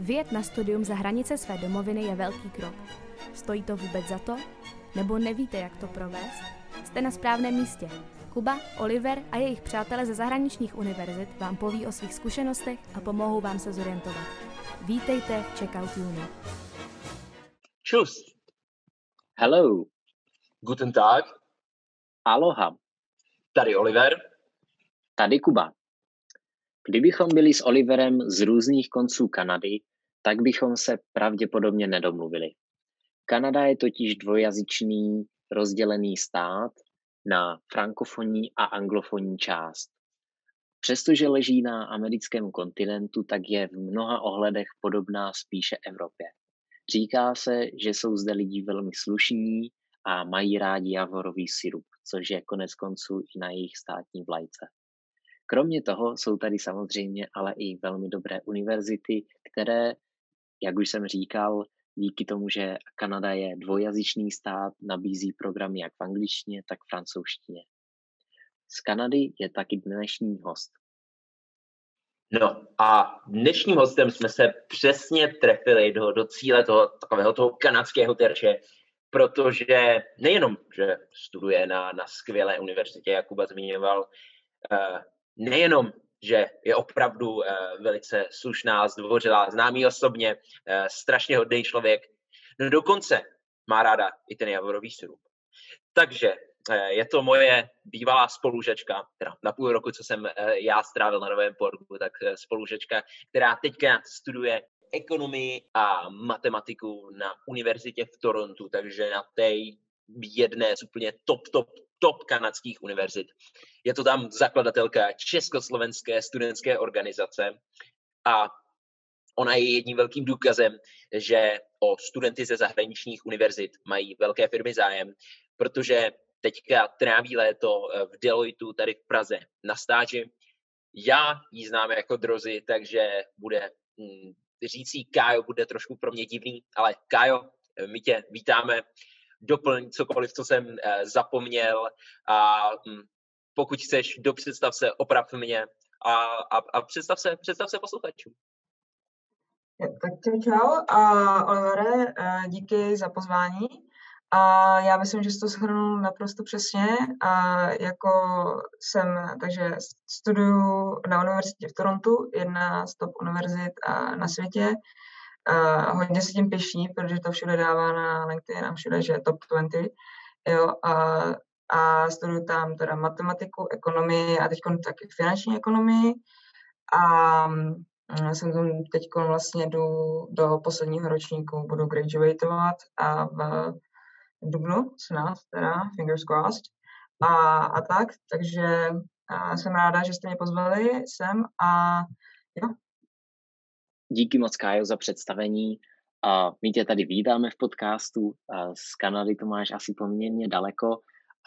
Vyjet na studium za hranice své domoviny je velký krok. Stojí to vůbec za to? Nebo nevíte, jak to provést? Jste na správném místě. Kuba, Oliver a jejich přátelé ze zahraničních univerzit vám poví o svých zkušenostech a pomohou vám se zorientovat. Vítejte v Checkout Uni. Čus. Hello. Guten Tag. Aloha. Tady Oliver. Tady Kuba. Kdybychom byli s Oliverem z různých konců Kanady, tak bychom se pravděpodobně nedomluvili. Kanada je totiž dvojazyčný rozdělený stát na frankofonní a anglofonní část. Přestože leží na americkém kontinentu, tak je v mnoha ohledech podobná spíše Evropě. Říká se, že jsou zde lidi velmi slušní a mají rádi javorový syrup, což je konec konců i na jejich státní vlajce. Kromě toho jsou tady samozřejmě ale i velmi dobré univerzity, které, jak už jsem říkal, díky tomu, že Kanada je dvojazyčný stát, nabízí programy jak v angličtině, tak v francouzštině. Z Kanady je taky dnešní host. No a dnešním hostem jsme se přesně trefili do, do cíle toho takového toho kanadského terče, protože nejenom, že studuje na, na skvělé univerzitě, jak Kuba zmiňoval, uh, nejenom, že je opravdu uh, velice slušná, zdvořilá, známý osobně, uh, strašně hodný člověk, no dokonce má ráda i ten javorový sirup. Takže uh, je to moje bývalá spolužečka, teda na půl roku, co jsem já strávil na Novém Portu, tak spolužečka, která teďka studuje ekonomii a matematiku na univerzitě v Torontu, takže na té jedné z úplně top, top, top kanadských univerzit. Je to tam zakladatelka Československé studentské organizace a ona je jedním velkým důkazem, že o studenty ze zahraničních univerzit mají velké firmy zájem, protože teďka tráví léto v Deloitu tady v Praze na stáži. Já ji znám jako drozy, takže bude mm, řící Kájo bude trošku pro mě divný, ale Kájo, my tě vítáme doplň cokoliv, co jsem eh, zapomněl a hm, pokud chceš, do představ se, oprav mě a, a, a představ, se, představ se posluchačům. Tak čau a Olivere, eh, díky za pozvání. A já myslím, že jsi to shrnul naprosto přesně. A jako jsem, takže studuju na univerzitě v Torontu, jedna z top univerzit na světě. A hodně se tím pěší, protože to všude dává na LinkedIn a všude, že je top 20. Jo, a, a studuju tam teda matematiku, ekonomii a teď taky finanční ekonomii. A mm, jsem tam teď vlastně jdu do posledního ročníku, budu graduatovat a v dubnu snad, teda fingers crossed. A, a tak, takže a jsem ráda, že jste mě pozvali sem a jo, Díky moc, Kájo, za představení. A my tě tady vítáme v podcastu. A z Kanady to máš asi poměrně daleko.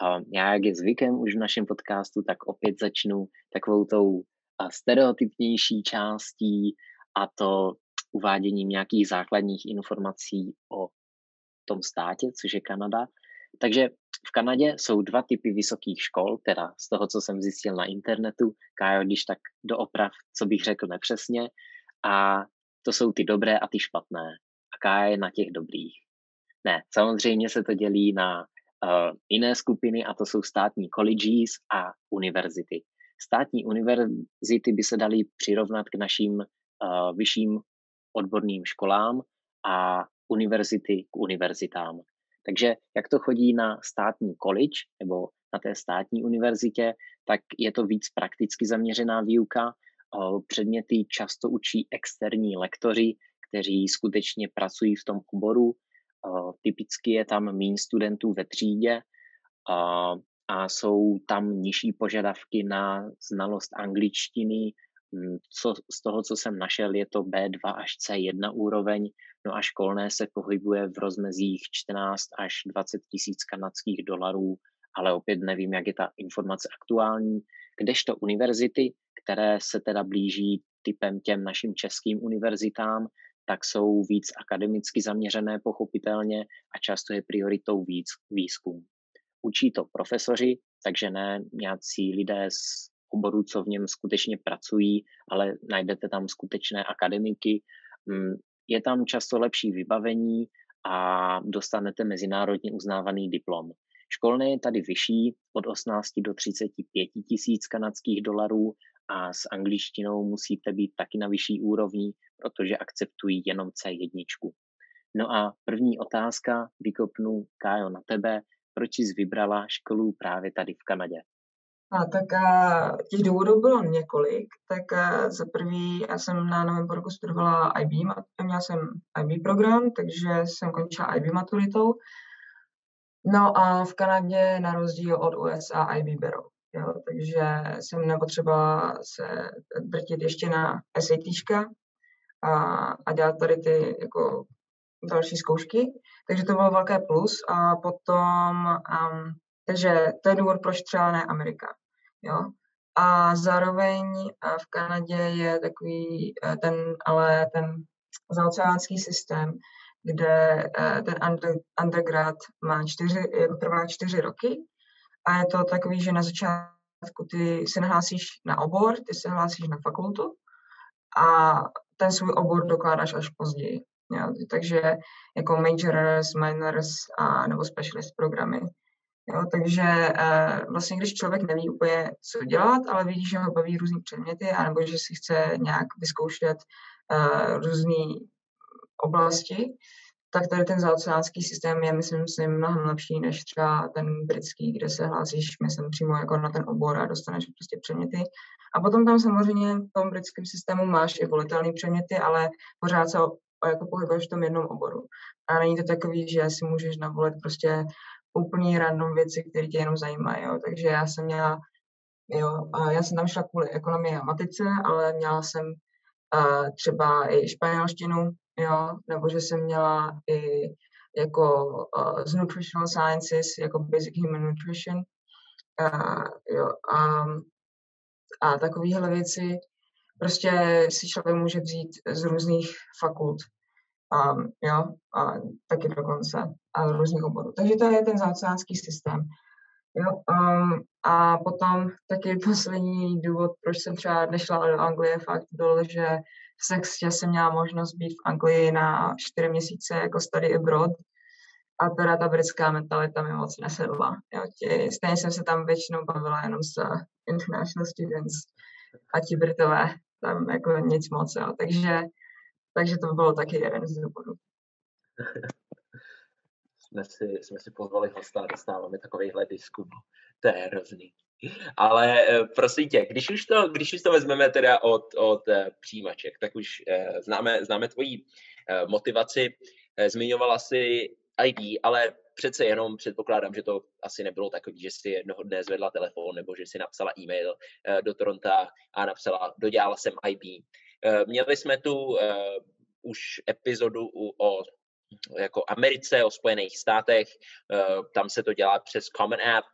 A já, jak je zvykem už v našem podcastu, tak opět začnu takovou tou stereotypnější částí a to uváděním nějakých základních informací o tom státě, což je Kanada. Takže v Kanadě jsou dva typy vysokých škol, teda z toho, co jsem zjistil na internetu. Kájo, když tak dooprav, co bych řekl nepřesně. A to jsou ty dobré a ty špatné. A K je na těch dobrých. Ne, samozřejmě se to dělí na uh, jiné skupiny a to jsou státní colleges a univerzity. Státní univerzity by se daly přirovnat k našim uh, vyšším odborným školám a univerzity k univerzitám. Takže jak to chodí na státní college nebo na té státní univerzitě, tak je to víc prakticky zaměřená výuka Předměty často učí externí lektoři, kteří skutečně pracují v tom oboru. Typicky je tam méně studentů ve třídě a jsou tam nižší požadavky na znalost angličtiny. Co, z toho, co jsem našel, je to B2 až C1 úroveň, no a školné se pohybuje v rozmezích 14 až 20 tisíc kanadských dolarů, ale opět nevím, jak je ta informace aktuální. Kdežto univerzity které se teda blíží typem těm našim českým univerzitám, tak jsou víc akademicky zaměřené pochopitelně a často je prioritou víc výzkum. Učí to profesoři, takže ne nějací lidé z oboru, co v něm skutečně pracují, ale najdete tam skutečné akademiky mm, je tam často lepší vybavení a dostanete mezinárodně uznávaný diplom. Školné je tady vyšší od 18 do 35 tisíc kanadských dolarů a s angličtinou musíte být taky na vyšší úrovni, protože akceptují jenom C1. No a první otázka vykopnu, Kájo, na tebe. Proč jsi vybrala školu právě tady v Kanadě? A tak a, těch důvodů bylo několik. Tak a, za prvý, já jsem na novém roku studovala IB, měla jsem IB program, takže jsem končila IB maturitou. No a v Kanadě na rozdíl od USA IB berou. Jo, takže jsem nepotřeba se drtit ještě na SAT a, a dělat tady ty jako další zkoušky. Takže to bylo velké plus. A potom, um, takže to je důvod, proč třeba ne Amerika. Jo? A zároveň v Kanadě je takový e, ten, ale ten zaoceánský systém, kde e, ten under, undergrad má čtyři, trvá čtyři roky a je to takový, že na začátku ty se nahlásíš na obor, ty se hlásíš na fakultu a ten svůj obor dokládáš až později. Jo? Takže jako majors, minors a nebo specialist programy. Jo, takže uh, vlastně, když člověk neví úplně, co dělat, ale vidí, že ho baví různý předměty, anebo že si chce nějak vyzkoušet uh, různé oblasti, tak tady ten zaoceánský systém je, myslím si, mnohem lepší než třeba ten britský, kde se hlásíš, myslím, přímo jako na ten obor a dostaneš prostě předměty. A potom tam samozřejmě v tom britském systému máš i volitelné předměty, ale pořád se jako pohybuješ v tom jednom oboru. A není to takový, že si můžeš navolit prostě úplně random věci, které tě jenom zajímají. Jo. Takže já jsem měla, jo, já jsem tam šla kvůli ekonomii a matice, ale měla jsem uh, třeba i španělštinu, jo, nebo že jsem měla i jako uh, z nutritional sciences, jako basic human nutrition, uh, jo, a, a takovéhle věci prostě si člověk může vzít z různých fakult um, jo, a taky dokonce a různých oborů. Takže to je ten zaoceánský systém. Jo, um, a potom taky poslední důvod, proč jsem třeba nešla do Anglie, fakt byl, že v sextě jsem měla možnost být v Anglii na čtyři měsíce jako study abroad a teda ta britská mentalita mi moc nesedla. Jo, tě, stejně jsem se tam většinou bavila jenom s international students a ti Britové tam jako nic moc, jo. Takže takže to bylo taky jeden z důvodů. jsme, si, jsme si pozvali hosta a dostáváme takovýhle disku. To je hrozný. Ale eh, prosím tě, když už to, když už to vezmeme teda od, od eh, přijímaček, tak už eh, známe, známe tvoji motivaci. Zmiňovala si ID, ale přece jenom předpokládám, že to asi nebylo takový, že si jednoho dne zvedla telefon nebo že si napsala e-mail do Toronto a napsala, dodělala jsem IB. Měli jsme tu už epizodu o jako Americe, o Spojených státech, tam se to dělá přes Common App.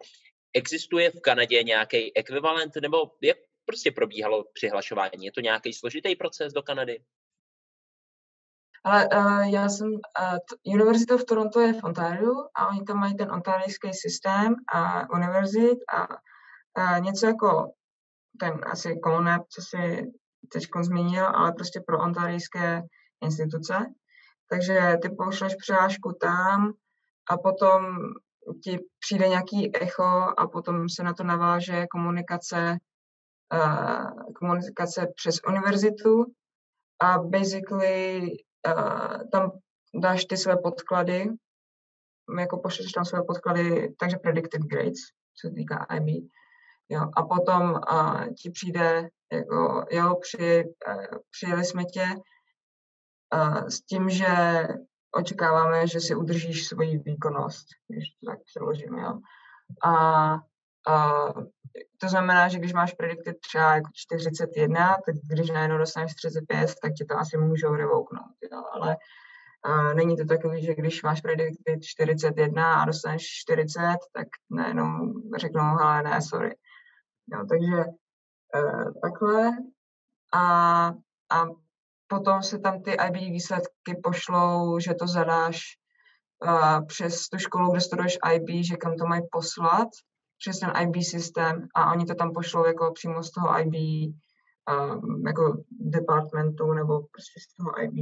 Existuje v Kanadě nějaký ekvivalent, nebo jak prostě probíhalo přihlašování? Je to nějaký složitý proces do Kanady? Ale uh, já jsem, uh, Univerzita v Toronto je v Ontario a oni tam mají ten ontarijský systém a univerzit a uh, něco jako ten asi Common App, co si teď zmínil, ale prostě pro ontarijské instituce. Takže ty pošleš přihlášku tam a potom ti přijde nějaký echo a potom se na to naváže komunikace, uh, komunikace přes univerzitu a basically uh, tam dáš ty své podklady, jako pošleš tam své podklady, takže predicted grades, co se týká IB. Jo, a potom uh, ti přijde jako, jo, při, uh, přijeli jsme tě uh, s tím, že očekáváme, že si udržíš svoji výkonnost, když to tak přeložím, jo. A, a to znamená, že když máš predikty třeba jako 41, tak když najednou dostaneš 35, tak ti to asi můžou revouknout, jo. ale a není to takový, že když máš predikty 41 a dostaneš 40, tak najednou řeknou, ale ne, sorry. Jo, takže uh, takhle. A, a potom se tam ty IB výsledky pošlou, že to zadáš uh, přes tu školu, kde studuješ IB, že kam to mají poslat, přes ten IB systém a oni to tam pošlou jako přímo z toho IB um, jako departmentu nebo prostě z toho IB,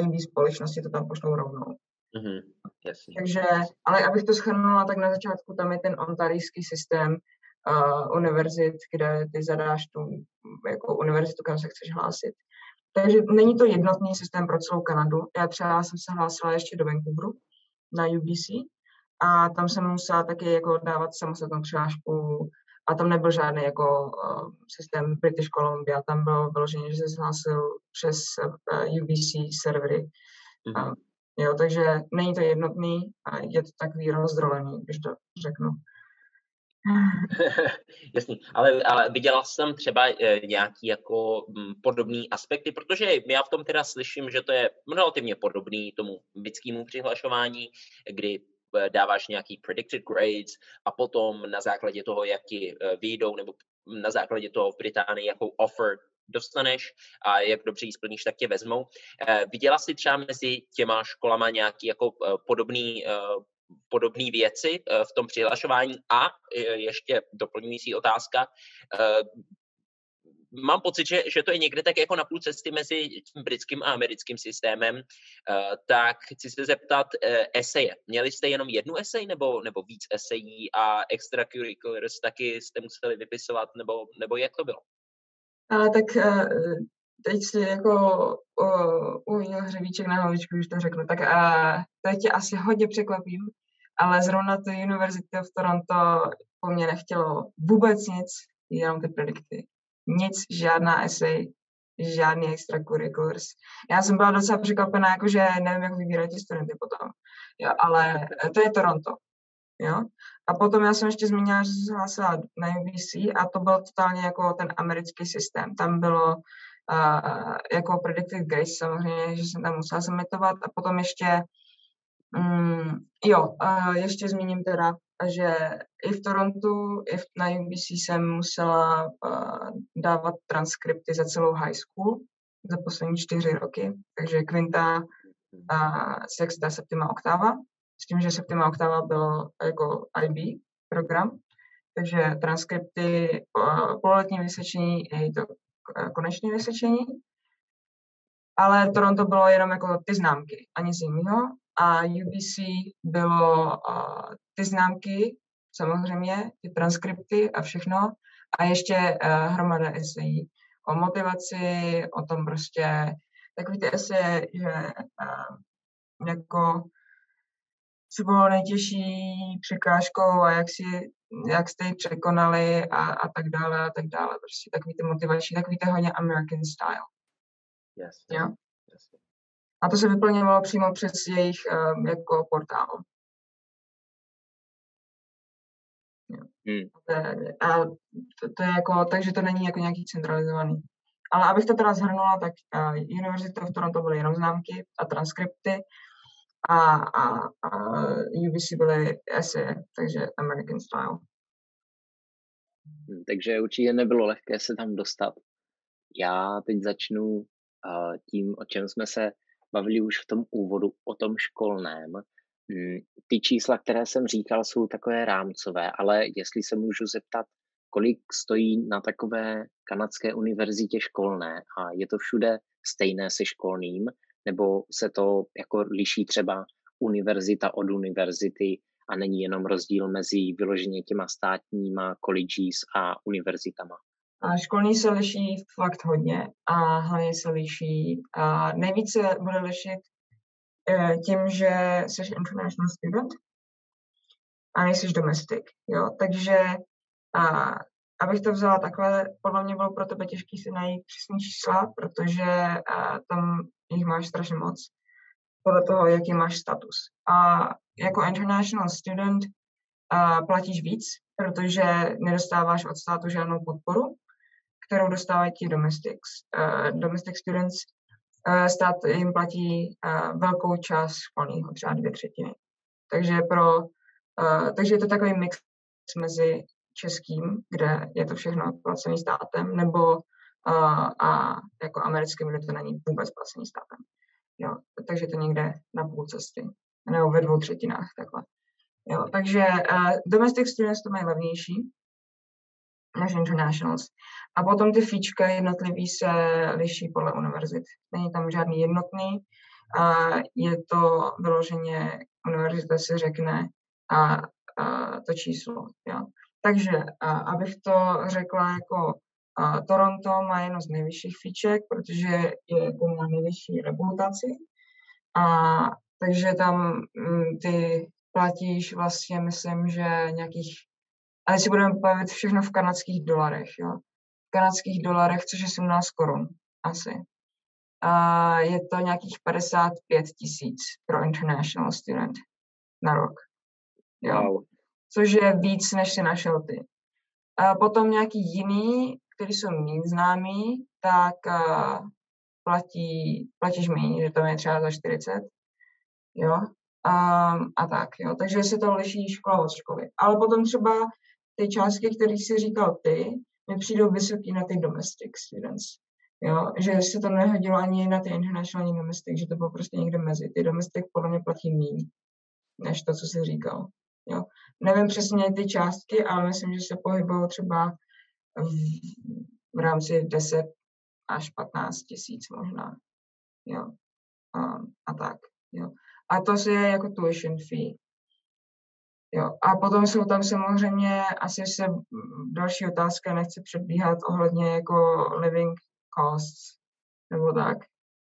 IB společnosti to tam pošlou rovnou. Mm-hmm. Jasně. Takže, ale abych to schrnula, tak na začátku tam je ten ontarijský systém uh, univerzit, kde ty zadáš tu jako univerzitu, kam se chceš hlásit. Takže není to jednotný systém pro celou Kanadu. Já třeba jsem se hlásila ještě do Vancouveru na UBC a tam jsem musela taky jako dávat samostatnou přihlášku a tam nebyl žádný jako uh, systém British Columbia, tam bylo vyloženě, že se zhlásil přes uh, eh, UBC servery. Mm-hmm. Uh, jo, takže není to jednotný a je to takový rozdrolený, když to řeknu. Jasný, ale, ale viděla jsem třeba e, nějaký jako mm, podobný aspekty, protože já v tom teda slyším, že to je relativně podobný tomu bitskému přihlašování, kdy e, dáváš nějaký predicted grades a potom na základě toho, jak ti e, vyjdou, nebo na základě toho v Británii, jakou offer dostaneš a jak dobře ji splníš, tak tě vezmou. Viděla jsi třeba mezi těma školama nějaký jako podobný podobné věci eh, v tom přihlašování a eh, ještě doplňující otázka, eh, mám pocit, že, že to je někde tak jako na půl cesty mezi tím britským a americkým systémem, tak chci se zeptat eseje. Měli jste jenom jednu esej nebo, nebo víc esejí a extracurriculars taky jste museli vypisovat, nebo, nebo jak to bylo? A, tak teď si jako uvinil hřebíček na hlavičku, když to řeknu, tak a teď tě asi hodně překvapím, ale zrovna to University of Toronto po mně nechtělo vůbec nic, jenom ty predikty. Nic, žádná essay, žádný extracurriculars. Já jsem byla docela překvapená, jakože nevím, jak vybírat ty studenty potom. Jo, ale to je Toronto. Jo? A potom já jsem ještě zmínila, že jsem se hlásila na UBC a to byl totálně jako ten americký systém. Tam bylo uh, jako predicted grades samozřejmě, že jsem tam musela submitovat a potom ještě um, jo, uh, ještě zmíním teda, že i v Torontu, i v, na UBC jsem musela uh, dávat transkripty za celou high school za poslední čtyři roky, takže Quinta, uh, Sexta, Septima, Octava, s tím, že Septima Octava bylo jako IB program, takže transkripty, uh, pololetní vysvědčení i to konečné vysvědčení, ale Toronto bylo jenom jako ty známky a nic jiného. A UBC bylo uh, ty známky, samozřejmě, ty transkripty a všechno. A ještě uh, hromada esejí o motivaci, o tom prostě, takový ty eseje, že uh, jako co bylo nejtěžší překážkou a jak si jak jste ji překonali a, a tak dále a tak dále. Prostě takový ty motivační, takový ty hodně American style. Yes. Jo? Yes. A to se vyplňovalo přímo přes jejich um, jako portál. Hmm. A to, to je jako, takže to není jako nějaký centralizovaný. Ale abych to teda zhrnula, tak uh, University of Toronto byly jenom známky a transkripty a, a, a UBC byly eseje, takže American Style. Hmm, takže určitě nebylo lehké se tam dostat. Já teď začnu tím, o čem jsme se bavili už v tom úvodu, o tom školném. Hmm, ty čísla, které jsem říkal, jsou takové rámcové, ale jestli se můžu zeptat, kolik stojí na takové kanadské univerzitě školné a je to všude stejné se školným, nebo se to jako liší třeba univerzita od univerzity a není jenom rozdíl mezi vyloženě těma státníma colleges a univerzitama? A školní se liší fakt hodně a hlavně se liší. A nejvíce bude lišit eh, tím, že jsi international student a nejsi domestic. Jo? Takže a, abych to vzala takhle, podle mě bylo pro tebe těžké si najít přesné čísla, protože a, tam jich máš strašně moc, podle toho, jaký máš status. A jako international student a platíš víc, protože nedostáváš od státu žádnou podporu, kterou dostávají ti domestics. Uh, domestic students, uh, stát jim platí uh, velkou část školního, třeba dvě třetiny. Takže, pro, uh, takže je to takový mix mezi českým, kde je to všechno placený státem, nebo uh, a jako americkým, kde to není vůbec placený státem. Jo, takže to někde na půl cesty, nebo ve dvou třetinách takhle. Jo, takže uh, domestic students to mají levnější, než internationals. A potom ty fíčka jednotlivý se liší podle univerzit. Není tam žádný jednotný, a je to vyloženě, univerzita si řekne a, a to číslo. Jo. Takže, a, abych to řekla jako a Toronto má jedno z nejvyšších fíček, protože je jako má nejvyšší reputaci. A takže tam mm, ty platíš vlastně, myslím, že nějakých, ale si budeme bavit všechno v kanadských dolarech, jo. V kanadských dolarech, což je 17 korun asi. A je to nějakých 55 tisíc pro international student na rok. Jo. Wow. Což je víc, než si našel ty. A potom nějaký jiný, který jsou méně známý, tak platí, platíš méně, že to je třeba za 40. Jo. Um, a tak, jo. Takže se to liší škola od školy. Ale potom třeba ty částky, které jsi říkal ty, mi přijdou vysoký na ty domestic students. Jo, že se to nehodilo ani na ty international domestic, že to bylo prostě někde mezi. Ty domestic podle mě platí méně, než to, co jsi říkal. Jo. Nevím přesně ty částky, ale myslím, že se pohybují třeba v, v rámci 10 až 15 tisíc možná. Jo. A, a tak. Jo. A to je jako tuition fee. Jo. A potom jsou tam samozřejmě, asi se další otázka, nechci předbíhat ohledně jako living costs, nebo tak.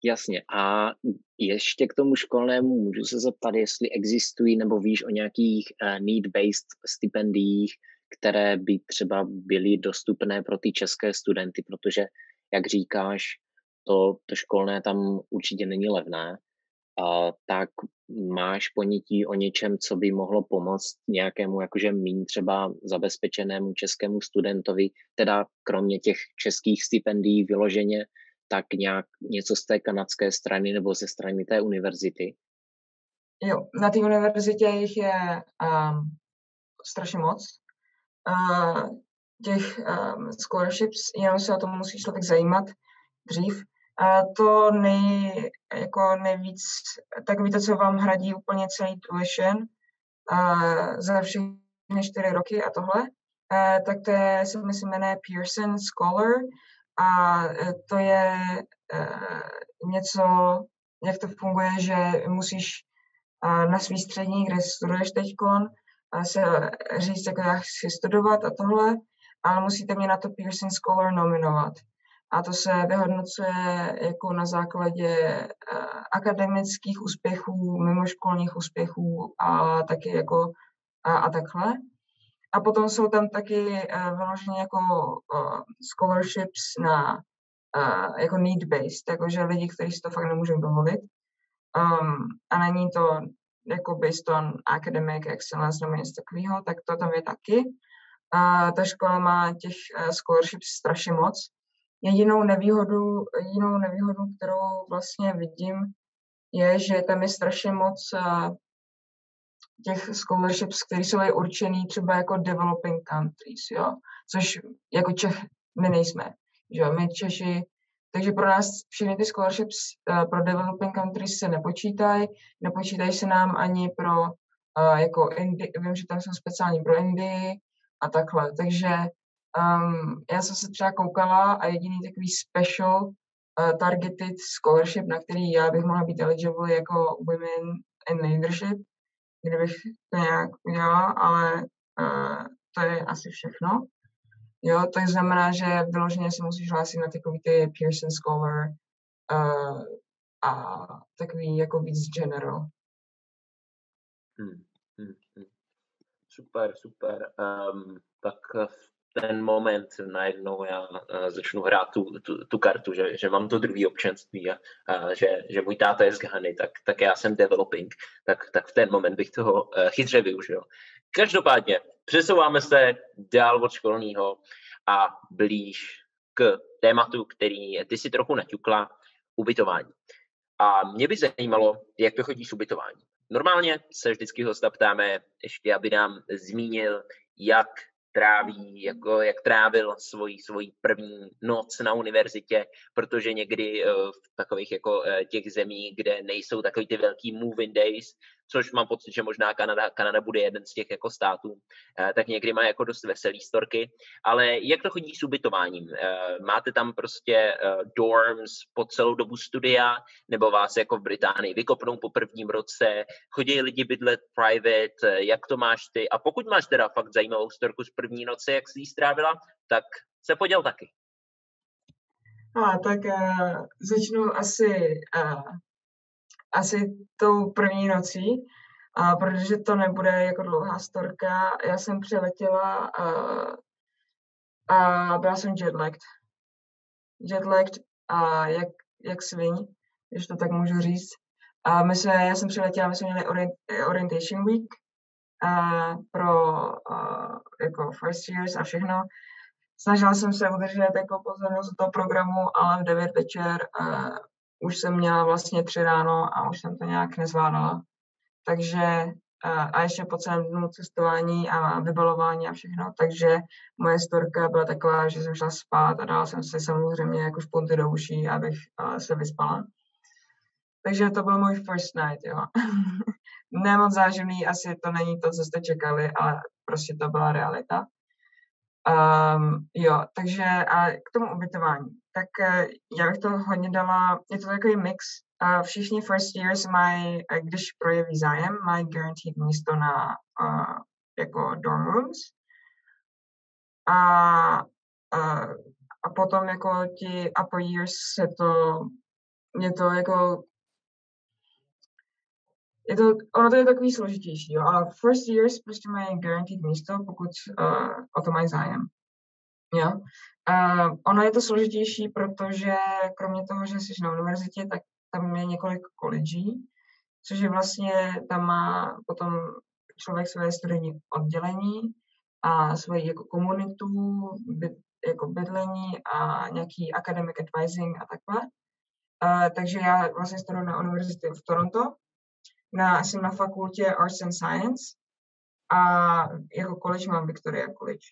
Jasně. A ještě k tomu školnému můžu se zeptat, jestli existují nebo víš o nějakých uh, need-based stipendiích, které by třeba byly dostupné pro ty české studenty, protože, jak říkáš, to, to školné tam určitě není levné, a tak máš ponětí o něčem, co by mohlo pomoct nějakému jakože méně třeba zabezpečenému českému studentovi, teda kromě těch českých stipendií vyloženě, tak nějak něco z té kanadské strany nebo ze strany té univerzity? Jo, na té univerzitě jich je um, strašně moc. Uh, těch um, scholarships, jenom se o tom musí člověk zajímat dřív. A to nej, jako nejvíc, takový to, co vám hradí úplně celý tuition uh, za všechny čtyři roky a tohle, uh, tak to je, se myslím, jmenuje Pearson Scholar a e, to je uh, něco, jak to funguje, že musíš uh, na svý střední, kde studuješ teď, se říct, jako já chci studovat a tohle, ale musíte mě na to Pearson Scholar nominovat a to se vyhodnocuje jako na základě akademických úspěchů, mimoškolních úspěchů a taky jako a, a takhle. A potom jsou tam taky uh, vyloženě jako uh, scholarships na uh, jako need-based, jakože lidi, kteří si to fakt nemůžou dovolit. Um, a není to jako based on academic excellence nebo něco takového, tak to tam je taky. A ta škola má těch uh, scholarships strašně moc Jedinou nevýhodu, jedinou nevýhodu, kterou vlastně vidím, je, že tam je strašně moc uh, těch scholarships, které jsou určený třeba jako developing countries, jo, což jako Čech my nejsme, že jo, my Češi, takže pro nás všechny ty scholarships uh, pro developing countries se nepočítají, nepočítají se nám ani pro uh, jako Indi, vím, že tam jsou speciální pro Indii a takhle, takže Um, já jsem se třeba koukala a jediný takový special uh, targeted scholarship, na který já bych mohla být eligible jako women in leadership, kdybych to nějak udělala, ale uh, to je asi všechno. Jo, to znamená, že vyloženě se musíš hlásit na takový ty Pearson Scholar uh, a takový jako víc general. Hmm, hmm, hmm. Super, super. Um, tak v ten moment najednou já uh, začnu hrát tu, tu, tu kartu, že, že mám to druhý občanství a, uh, že, že můj táta je z Ghany, tak, tak já jsem developing, tak, tak v ten moment bych toho uh, chytře využil. Každopádně přesouváme se dál od školního a blíž k tématu, který ty si trochu naťukla, ubytování. A mě by zajímalo, jak to chodí s ubytování. Normálně se vždycky hosta ptáme, ještě aby nám zmínil, jak tráví, jako jak trávil svoji, svoji první noc na univerzitě, protože někdy uh, v takových jako uh, těch zemí, kde nejsou takový ty velký moving days, což mám pocit, že možná Kanada, Kanada bude jeden z těch jako států, eh, tak někdy má jako dost veselý storky. Ale jak to chodí s ubytováním? Eh, máte tam prostě eh, dorms po celou dobu studia, nebo vás jako v Británii vykopnou po prvním roce, chodí lidi bydlet private, jak to máš ty? A pokud máš teda fakt zajímavou storku z první noci, jak jsi ji strávila, tak se poděl taky. A tak uh, začnu asi, uh, asi tou první nocí, uh, protože to nebude jako dlouhá storka. Já jsem přiletěla uh, a byla jsem jetlagged. Jetlagged a jak, jak sviň, když to tak můžu říct. A my jsme, já jsem přiletěla, my jsme měli orient, orientation week uh, pro uh, jako first years a všechno snažila jsem se udržet jako pozornost do programu, ale v 9 večer uh, už jsem měla vlastně tři ráno a už jsem to nějak nezvládala. Takže a ještě po celém dnu cestování a vybalování a všechno, takže moje storka byla taková, že jsem šla spát a dala jsem si samozřejmě jako špunty do uší, abych se vyspala. Takže to byl můj first night, jo. Nemoc záživný, asi to není to, co jste čekali, ale prostě to byla realita. Um, jo, takže a k tomu ubytování. Tak uh, já bych to hodně dala, je to takový mix. Všichni first years mají, uh, když projeví zájem, mají guaranteed místo na uh, jako dorm rooms. A, uh, a potom jako ti upper years se to, je to jako je to, ono to je takový složitější, jo, ale first years prostě mají guaranteed místo, pokud uh, o to mají zájem. Jo. Uh, ono je to složitější, protože kromě toho, že jsi na univerzitě, tak tam je několik kolegí, což je vlastně, tam má potom člověk své studijní oddělení a svoji jako komunitu, byt, jako bydlení a nějaký academic advising a takhle. Uh, takže já vlastně studuji na univerzitě v Toronto na, jsem na fakultě Arts and Science a jako college mám Victoria College.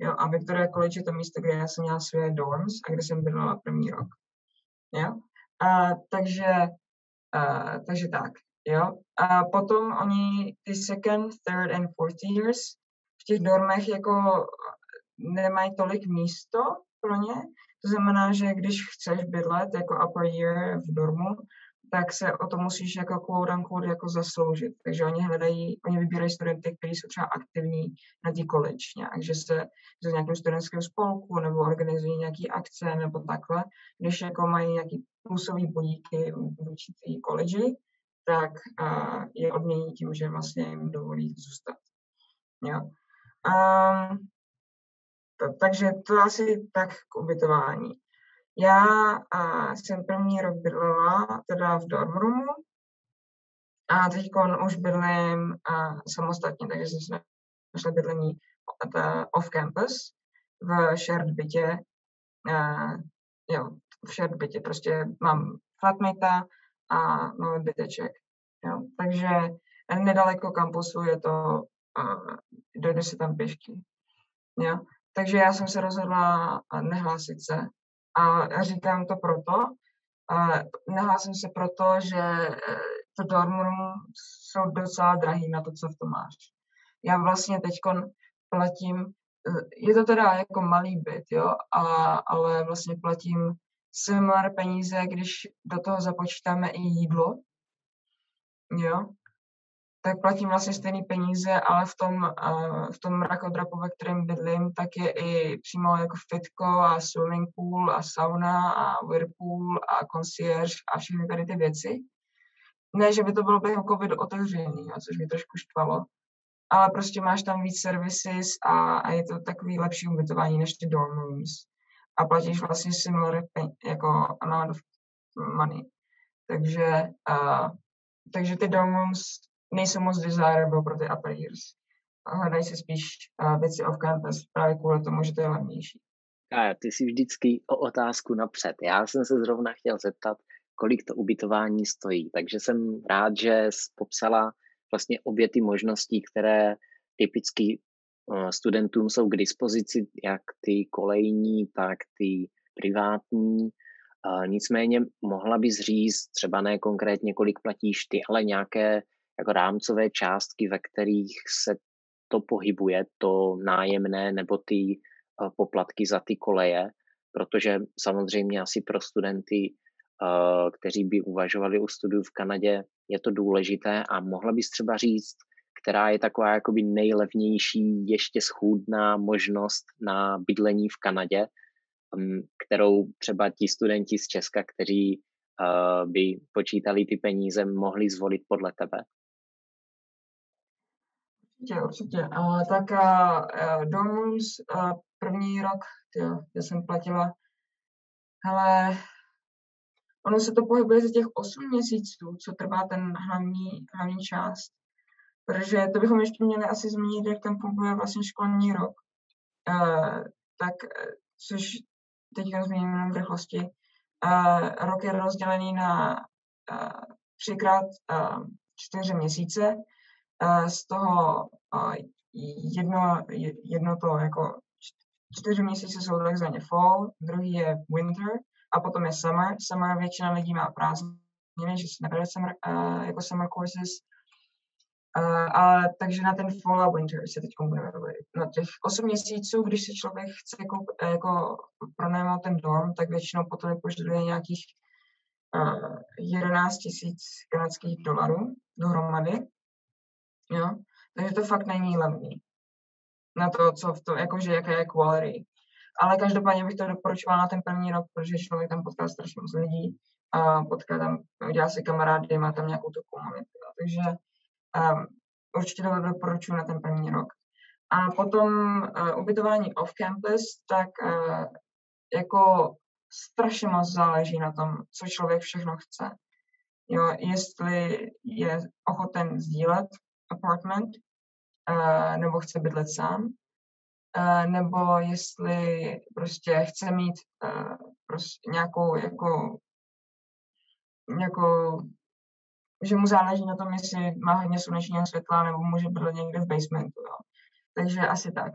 Jo, a Victoria College je to místo, kde já jsem měla své dorms a kde jsem bydlela první rok. Jo? A, takže, a, takže tak. Jo? A potom oni ty second, third and fourth years v těch dormech jako nemají tolik místo pro ně. To znamená, že když chceš bydlet jako upper year v dormu, tak se o to musíš jako quote unquote jako zasloužit. Takže oni hledají, oni vybírají studenty, kteří jsou třeba aktivní na té college nějak, že se že nějakým studentským spolku nebo organizují nějaké akce nebo takhle. Když jako mají nějaký plusový bodíky vůči té college, tak uh, je odmění tím, že vlastně jim dovolí zůstat. Jo. Um, to, takže to asi tak k ubytování. Já a, jsem první rok bydlela teda v dormroomu a teď už bydlím a, samostatně, takže jsem si našla bydlení off campus v shared bytě. A, jo, v shared bytě, prostě mám flatmate a mám byteček. Jo. Takže nedaleko kampusu je to, dojde se tam pěšky. Jo. Takže já jsem se rozhodla nehlásit se a říkám to proto, nahlásím se proto, že e, to dorm room jsou docela drahý na to, co v tom máš. Já vlastně teď platím, e, je to teda jako malý byt, jo, a, ale vlastně platím similar peníze, když do toho započítáme i jídlo, jo, tak platím vlastně stejné peníze, ale v tom, v tom mrakodrapu, ve kterém bydlím, tak je i přímo jako fitko a swimming pool a sauna a whirlpool a concierge a všechny tady ty věci. Ne, že by to bylo během covid otevřený, což mi trošku štvalo, ale prostě máš tam víc services a, a je to takový lepší ubytování než ty dorm rooms. A platíš vlastně similar jako amount of money. Takže, uh, takže ty dorm rooms nejsou moc desirable pro ty upper years. Hledají si spíš uh, věci off campus právě kvůli tomu, že to je levnější. A ty jsi vždycky o otázku napřed. Já jsem se zrovna chtěl zeptat, kolik to ubytování stojí. Takže jsem rád, že jsi popsala vlastně obě ty možnosti, které typicky uh, studentům jsou k dispozici, jak ty kolejní, tak ty privátní. Uh, nicméně mohla bys říct, třeba ne konkrétně, kolik platíš ty, ale nějaké jako rámcové částky, ve kterých se to pohybuje, to nájemné nebo ty uh, poplatky za ty koleje, protože samozřejmě asi pro studenty, uh, kteří by uvažovali o studiu v Kanadě, je to důležité a mohla bys třeba říct, která je taková jakoby nejlevnější, ještě schůdná možnost na bydlení v Kanadě, um, kterou třeba ti studenti z Česka, kteří uh, by počítali ty peníze, mohli zvolit podle tebe? Určitě, určitě. Uh, tak uh, Dorms uh, první rok, tyjo, já jsem platila, ale ono se to pohybuje za těch 8 měsíců, co trvá ten hlavní, hlavní část. Protože to bychom ještě měli asi zmínit, jak tam funguje vlastně školní rok. Uh, tak, což teď zmíním jenom v rychlosti. Uh, rok je rozdělený na uh, třikrát uh, čtyři měsíce. Uh, z toho uh, jedno, jedno to jako čtyři měsíce jsou takzvaně fall, druhý je winter a potom je summer. Summer většina lidí má prázdniny, že se nebere summer, uh, jako summer courses, Uh, a takže na ten fall a winter se teď budeme bavit. Na těch 8 měsíců, když se člověk chce jako, jako pronajmout ten dorm, tak většinou potom požaduje nějakých uh, 11 tisíc kanadských dolarů dohromady. Jo? Takže to fakt není levný. Na to, co v tom, jakože jaké je quality. Ale každopádně bych to doporučovala na ten první rok, protože člověk tam potká strašně moc lidí a potká tam, udělá si kamarády, má tam nějakou tu komunitu. Takže Um, určitě to doporučuji na ten první rok. A potom uh, ubytování off-campus, tak uh, jako strašně moc záleží na tom, co člověk všechno chce. Jo, jestli je ochoten sdílet apartment, uh, nebo chce bydlet sám, uh, nebo jestli prostě chce mít uh, prostě nějakou jako nějakou že mu záleží na tom, jestli má hodně slunečního světla nebo může být někde v basementu. Jo. Takže asi tak.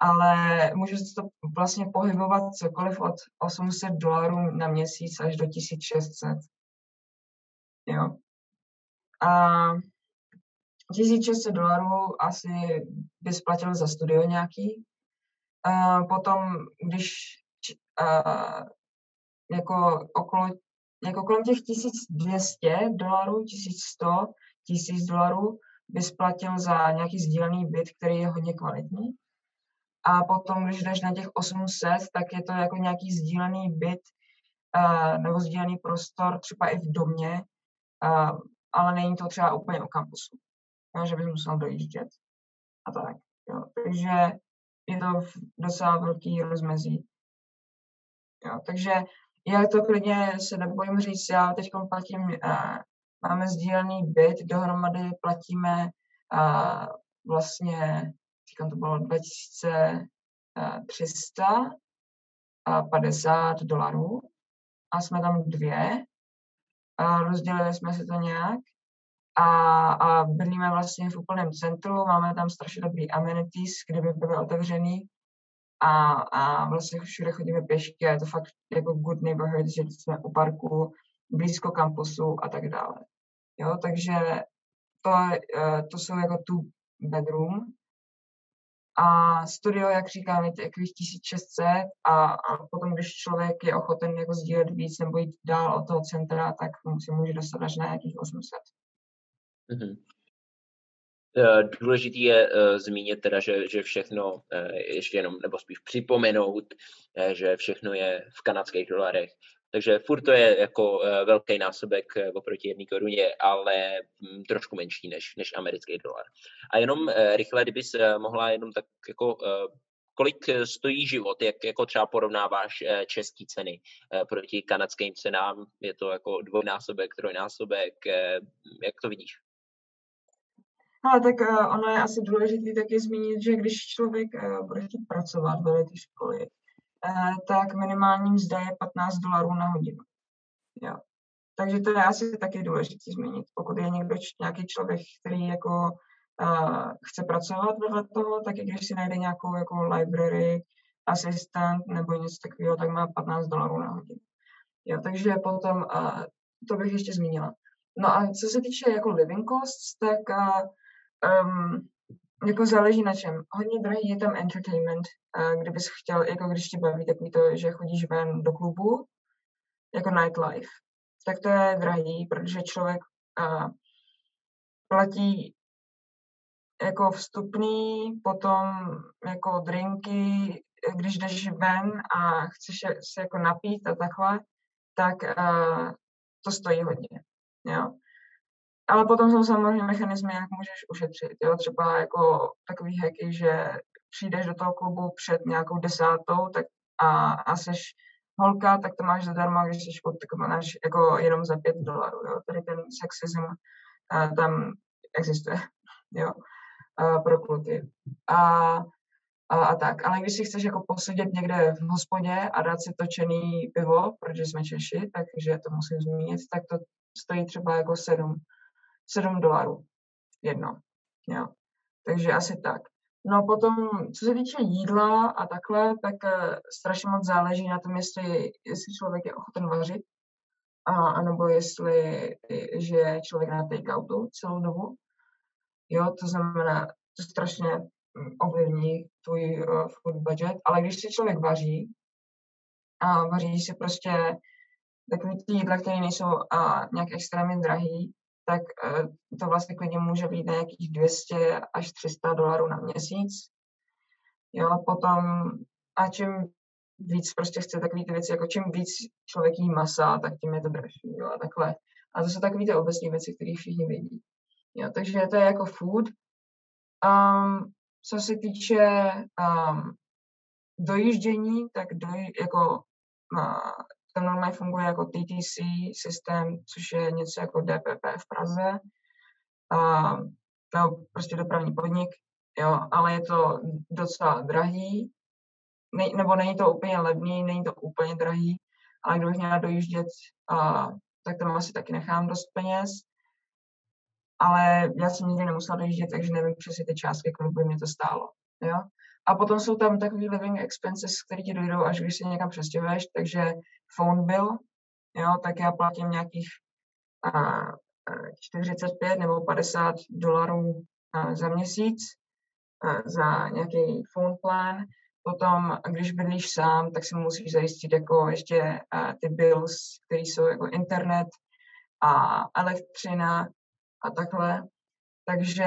Ale může se to vlastně pohybovat cokoliv od 800 dolarů na měsíc až do 1600. Jo. A 1600 dolarů asi by splatil za studio nějaký. A potom, když a, jako okolo jako kolem těch 1200 dolarů, 1100, 1000 dolarů by splatil za nějaký sdílený byt, který je hodně kvalitní. A potom, když jdeš na těch 800, tak je to jako nějaký sdílený byt uh, nebo sdílený prostor, třeba i v domě, uh, ale není to třeba úplně u kampusu, že bys musel dojíždět a tak. Jo. Takže je to docela velký rozmezí. Jo. Takže já to klidně se nebojím říct, já teď platím, uh, máme sdílený byt, dohromady platíme uh, vlastně, říkám, to bylo 2350 dolarů a jsme tam dvě a rozdělili jsme si to nějak a, a bydlíme vlastně v úplném centru, máme tam strašně dobrý amenities, kde by byly otevřený a, a vlastně všude chodíme pěšky a je to fakt jako good neighborhood, že jsme u parku, blízko kampusu a tak dále. Jo, takže to, eh, to jsou jako tu bedroom. A studio, jak říkám, je takových 1600 a, a potom, když člověk je ochoten jako sdílet víc nebo jít dál od toho centra, tak si může dostat až na nějakých 800. Mm-hmm. Eh, důležitý je uh, zmínit teda, že, že všechno uh, ještě jenom, nebo spíš připomenout, uh, že všechno je v kanadských dolarech. Takže furt to je jako velký násobek oproti jedné koruně, ale um, trošku menší než, než americký dolar. A jenom rychle, kdybys uh, mohla jenom tak jako kolik stojí život, jak jako třeba porovnáváš české ceny proti kanadským cenám, je to jako dvojnásobek, trojnásobek, jak to vidíš? Ale tak uh, ono je asi důležité taky zmínit, že když člověk uh, bude chtít pracovat ve té školy, uh, tak minimální mzda je 15 dolarů na hodinu. Jo. Takže to je asi taky důležité zmínit. Pokud je někdo, nějaký člověk, který jako uh, chce pracovat vedle toho, tak i když si najde nějakou jako library, asistent nebo něco takového, tak má 15 dolarů na hodinu. Jo, takže potom, uh, to bych ještě zmínila. No a co se týče jako living costs, tak um, jako záleží na čem. Hodně drahý je tam entertainment, kdybys chtěl, jako když ti baví takový to, že chodíš ven do klubu, jako nightlife, tak to je drahý, protože člověk uh, platí jako vstupný, potom jako drinky, když jdeš ven a chceš se jako napít a takhle, tak uh, to stojí hodně. Jo. Ale potom jsou samozřejmě mechanismy, jak můžeš ušetřit. Jo? Třeba jako takový hacky, že přijdeš do toho klubu před nějakou desátou tak a, a seš holka, tak to máš zadarmo, když jsi pod, tak máš jako jenom za pět dolarů. Jo? Tady ten sexism uh, tam existuje jo? Uh, pro kluky. A, a, a tak. Ale když si chceš jako posedět někde v hospodě a dát si točený pivo, protože jsme Češi, takže to musím zmínit, tak to stojí třeba jako sedm 7 dolarů jedno. Jo. Takže asi tak. No a potom, co se týče jídla a takhle, tak uh, strašně moc záleží na tom, jestli, jestli člověk je ochoten vařit, a, anebo jestli že je člověk na take-outu celou dobu. Jo, to znamená, to strašně hm, ovlivní tvůj uh, food budget, ale když si člověk vaří, a vaří si prostě takový ty jídla, které nejsou uh, nějak extrémně drahý, tak eh, to vlastně klidně může být nějakých 200 až 300 dolarů na měsíc. Jo, potom a čím víc prostě chce takové ty věci, jako čím víc člověk jí masa, tak tím je to dražší, jo, a takhle. A to jsou takové ty obecné věci, které všichni vidí. Jo, takže to je jako food. Um, co se týče um, dojíždění, tak doj, jako tam normálně funguje jako TTC systém, což je něco jako DPP v Praze. A, no, prostě dopravní podnik, jo, ale je to docela drahý, ne, nebo není to úplně levný, není to úplně drahý, ale kdybych měla dojíždět, a, tak tam asi taky nechám dost peněz. Ale já jsem nikdy nemusela dojíždět, takže nevím přesně ty částky, kolik by mě to stálo. Jo? A potom jsou tam takový living expenses, které ti dojdou, až když se někam přestěhuješ, takže phone bill, jo, tak já platím nějakých a, 45 nebo 50 dolarů za měsíc za nějaký phone plan. Potom, když bydlíš sám, tak si musíš zajistit jako ještě ty bills, které jsou jako internet a elektřina a takhle. Takže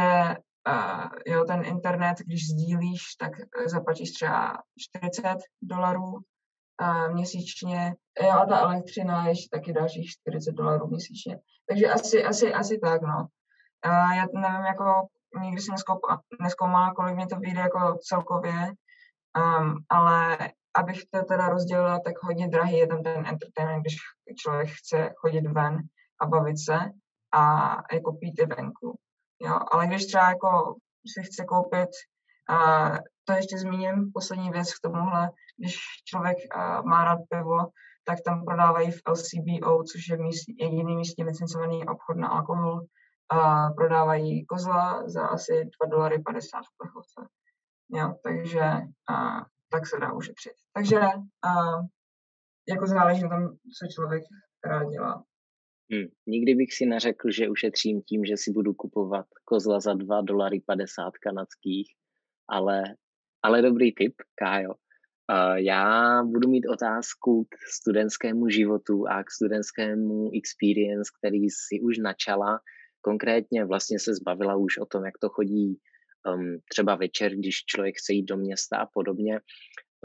uh, jo, ten internet, když sdílíš, tak zaplatíš třeba 40 dolarů uh, měsíčně. Jo, a ta elektřina je ještě taky dalších 40 dolarů měsíčně. Takže asi, asi, asi tak, no. Uh, já nevím, jako nikdy jsem neskoumal, kolik mě to vyjde jako celkově, um, ale abych to teda rozdělila, tak hodně drahý je tam ten entertainment, když člověk chce chodit ven a bavit se a jako pít venku. Jo, ale když třeba jako si chce koupit, a to ještě zmíním, poslední věc k tomuhle, když člověk má rád pivo, tak tam prodávají v LCBO, což je míst, jediný místně licencovaný obchod na alkohol, a prodávají kozla za asi 2 dolary 50 v plechovce. Jo, takže a, tak se dá ušetřit. Takže a, jako záleží na tom, co člověk rád dělá. Hmm. Nikdy bych si neřekl, že ušetřím tím, že si budu kupovat kozla za 2 dolary 50 kanadských, ale, ale dobrý tip, Kájo. Uh, já budu mít otázku k studentskému životu a k studentskému experience, který si už načala. Konkrétně vlastně se zbavila už o tom, jak to chodí um, třeba večer, když člověk chce jít do města a podobně.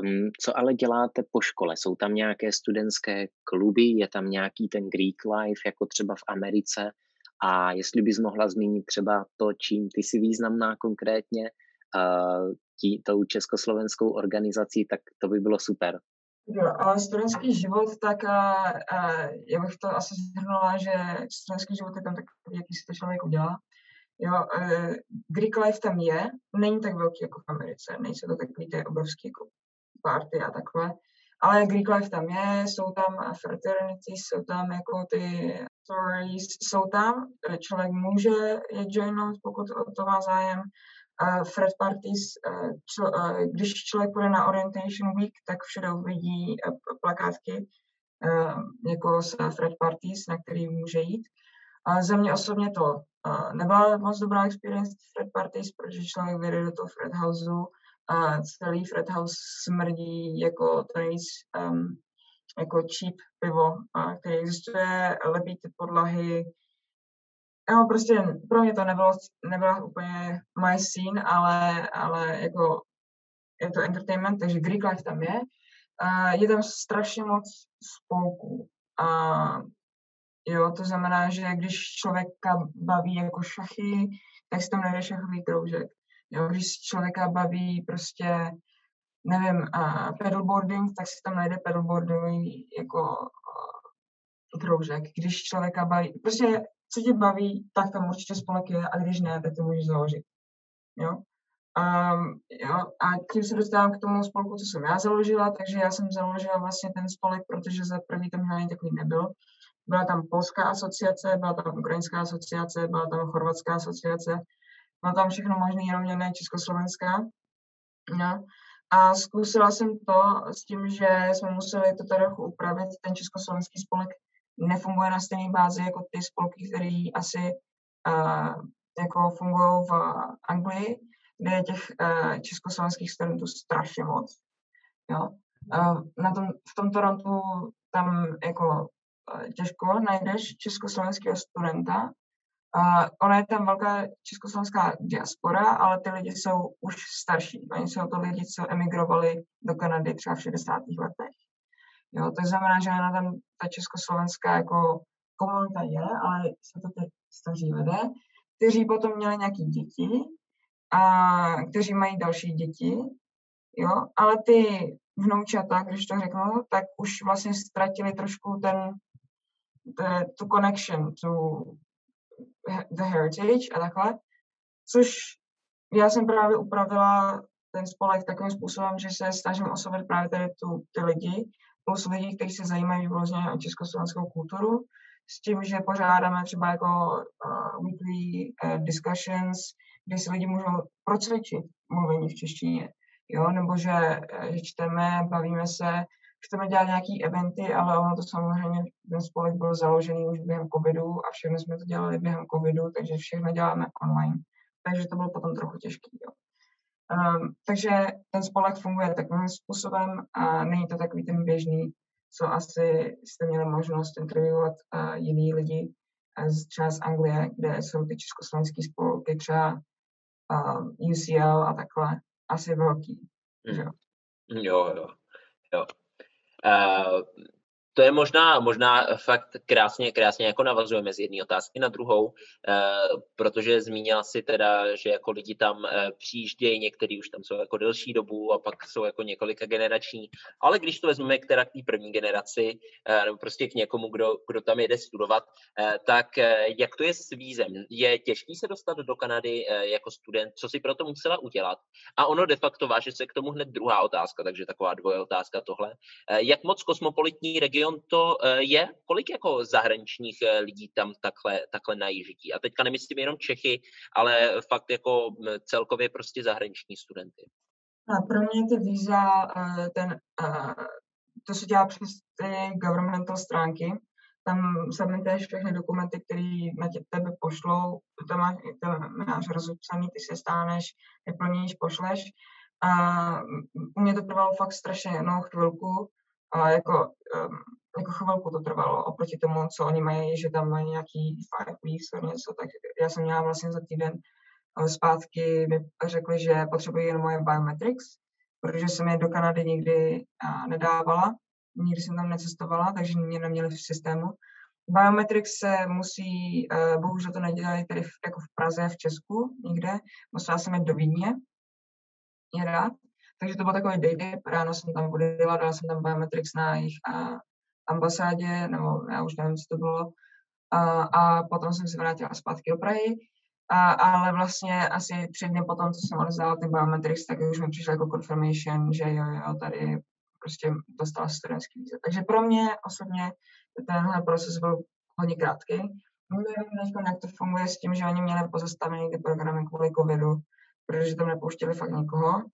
Hm, co ale děláte po škole? Jsou tam nějaké studentské kluby, je tam nějaký ten Greek life, jako třeba v Americe? A jestli bys mohla zmínit třeba to, čím ty jsi významná konkrétně, tí, tou československou organizací, tak to by bylo super. Jo, studentský život, tak uh, uh, já bych to asi zhrnula, že studentský život je tam takový, jaký si to člověk udělá. Jo, uh, Greek life tam je, není tak velký jako v Americe, nejsou to takový ty obrovský jako party a takhle. Ale Greek life tam je, jsou tam fraternities, jsou tam jako ty stories, jsou tam, člověk může je joinout, pokud o to má zájem. Uh, frat parties, uh, čo, uh, když člověk půjde na Orientation Week, tak všude uvidí uh, plakátky jako z frat parties, na který může jít. Za mě osobně to nebyla moc dobrá experience Fred Parties, protože člověk vyjde do toho Fred Houseu a celý Fred House smrdí jako to nejvíc um, jako cheap pivo, a který existuje, lepí ty podlahy. No, prostě pro mě to nebylo, nebyla úplně my scene, ale, ale jako je to entertainment, takže Greek Life tam je. A je tam strašně moc spolků. A jo, to znamená, že když člověka baví jako šachy, tak si tam najde šachový kroužek. Jo, když člověka baví prostě, nevím, uh, pedalboarding, tak si tam najde pedalboardový jako uh, kroužek. Když člověka baví, prostě co tě baví, tak tam určitě spolek je a když ne, tak to můžeš založit. Jo? Um, jo, a tím se dostávám k tomu spolku, co jsem já založila, takže já jsem založila vlastně ten spolek, protože za první tam žádný takový nebyl. Byla tam polská asociace, byla tam ukrajinská asociace, byla tam chorvatská asociace, byla tam všechno možné, jenom ne československá. No. A zkusila jsem to s tím, že jsme museli to trochu upravit. Ten československý spolek nefunguje na stejné bázi jako ty spolky, které asi uh, jako fungují v Anglii, kde je těch uh, československých studentů strašně moc. Jo. Uh, na tom, v tom Torontu tam jako uh, těžko najdeš československého studenta, Uh, ona je tam velká československá diaspora, ale ty lidi jsou už starší. Oni jsou to lidi, co emigrovali do Kanady třeba v 60. letech. Jo, to znamená, že ona tam ta československá jako komunita je, ale se to teď staří lidé, kteří potom měli nějaký děti a kteří mají další děti, jo, ale ty vnoučata, když to řeknu, tak už vlastně ztratili trošku ten, tu connection, tu the heritage a takhle, což já jsem právě upravila ten spolek takovým způsobem, že se snažím oslovit právě tady tu, ty lidi, plus lidi, kteří se zajímají vlastně o československou kulturu, s tím, že pořádáme třeba jako uh, weekly uh, discussions, kde si lidi můžou procvičit mluvení v češtině, jo, nebo že, uh, že čteme, bavíme se, chceme dělat nějaký eventy, ale ono to samozřejmě, ten spolek byl založený už během covidu a všechno jsme to dělali během covidu, takže všechno děláme online. Takže to bylo potom trochu těžké. Um, takže ten spolek funguje takovým způsobem a není to takový ten běžný, co asi jste měli možnost interviewovat uh, jiný lidi z, třeba z Anglie, kde jsou ty československé spolky, třeba uh, UCL a takhle, asi velký. Mm. Jo, jo, jo. jo. Uh, to je možná, možná fakt krásně, krásně jako navazujeme z jedné otázky na druhou, eh, protože zmínila si teda, že jako lidi tam eh, přijíždějí, někteří už tam jsou jako delší dobu a pak jsou jako několika generační, ale když to vezmeme k teda k té první generaci, eh, nebo prostě k někomu, kdo, kdo tam jede studovat, tak jak to je s vízem? Je těžký se dostat do Kanady jako student? Co si pro to musela udělat? A ono de facto váže se k tomu hned druhá otázka, takže taková dvoje otázka tohle. Jak moc kosmopolitní region milion to eh, je, kolik jako zahraničních eh, lidí tam takhle, takhle najíždí? A teďka nemyslím jenom Čechy, ale fakt jako celkově prostě zahraniční studenty. A pro mě ty víza, eh, ten, to se dělá přes ty governmental stránky, tam submituješ všechny dokumenty, které na tě, tebe pošlou, tam máš, tam máš rozepsaný, ty se stáneš, neplníš, pošleš. A u mě to trvalo fakt strašně jednou chvilku, a jako um, jako chvilku to trvalo oproti tomu, co oni mají, že tam mají nějaký five weeks nebo něco, tak já jsem měla vlastně za týden eh, zpátky mi řekli, že potřebují jen moje biometrics, protože jsem je do Kanady nikdy eh, nedávala, nikdy jsem tam necestovala, takže mě neměli v systému. Biometrics se musí, eh, bohužel to nedělají tady v, jako v Praze, v Česku, nikde, musela jsem jít do Vídně, je rád, takže to byl takový day dip, ráno jsem tam odjela, dala jsem tam biometrics na jejich ambasádě, nebo já už nevím, co to bylo. A, a potom jsem se vrátila zpátky do Prahy. A, ale vlastně asi tři dny potom, co jsem odezdala ty biometrics, tak už mi přišlo jako confirmation, že jo, jo, tady prostě dostala studentský víze. Takže pro mě osobně tenhle proces byl hodně krátký. Nevím jak to funguje s tím, že oni měli pozastavený ty programy kvůli covidu, protože tam nepouštěli fakt nikoho.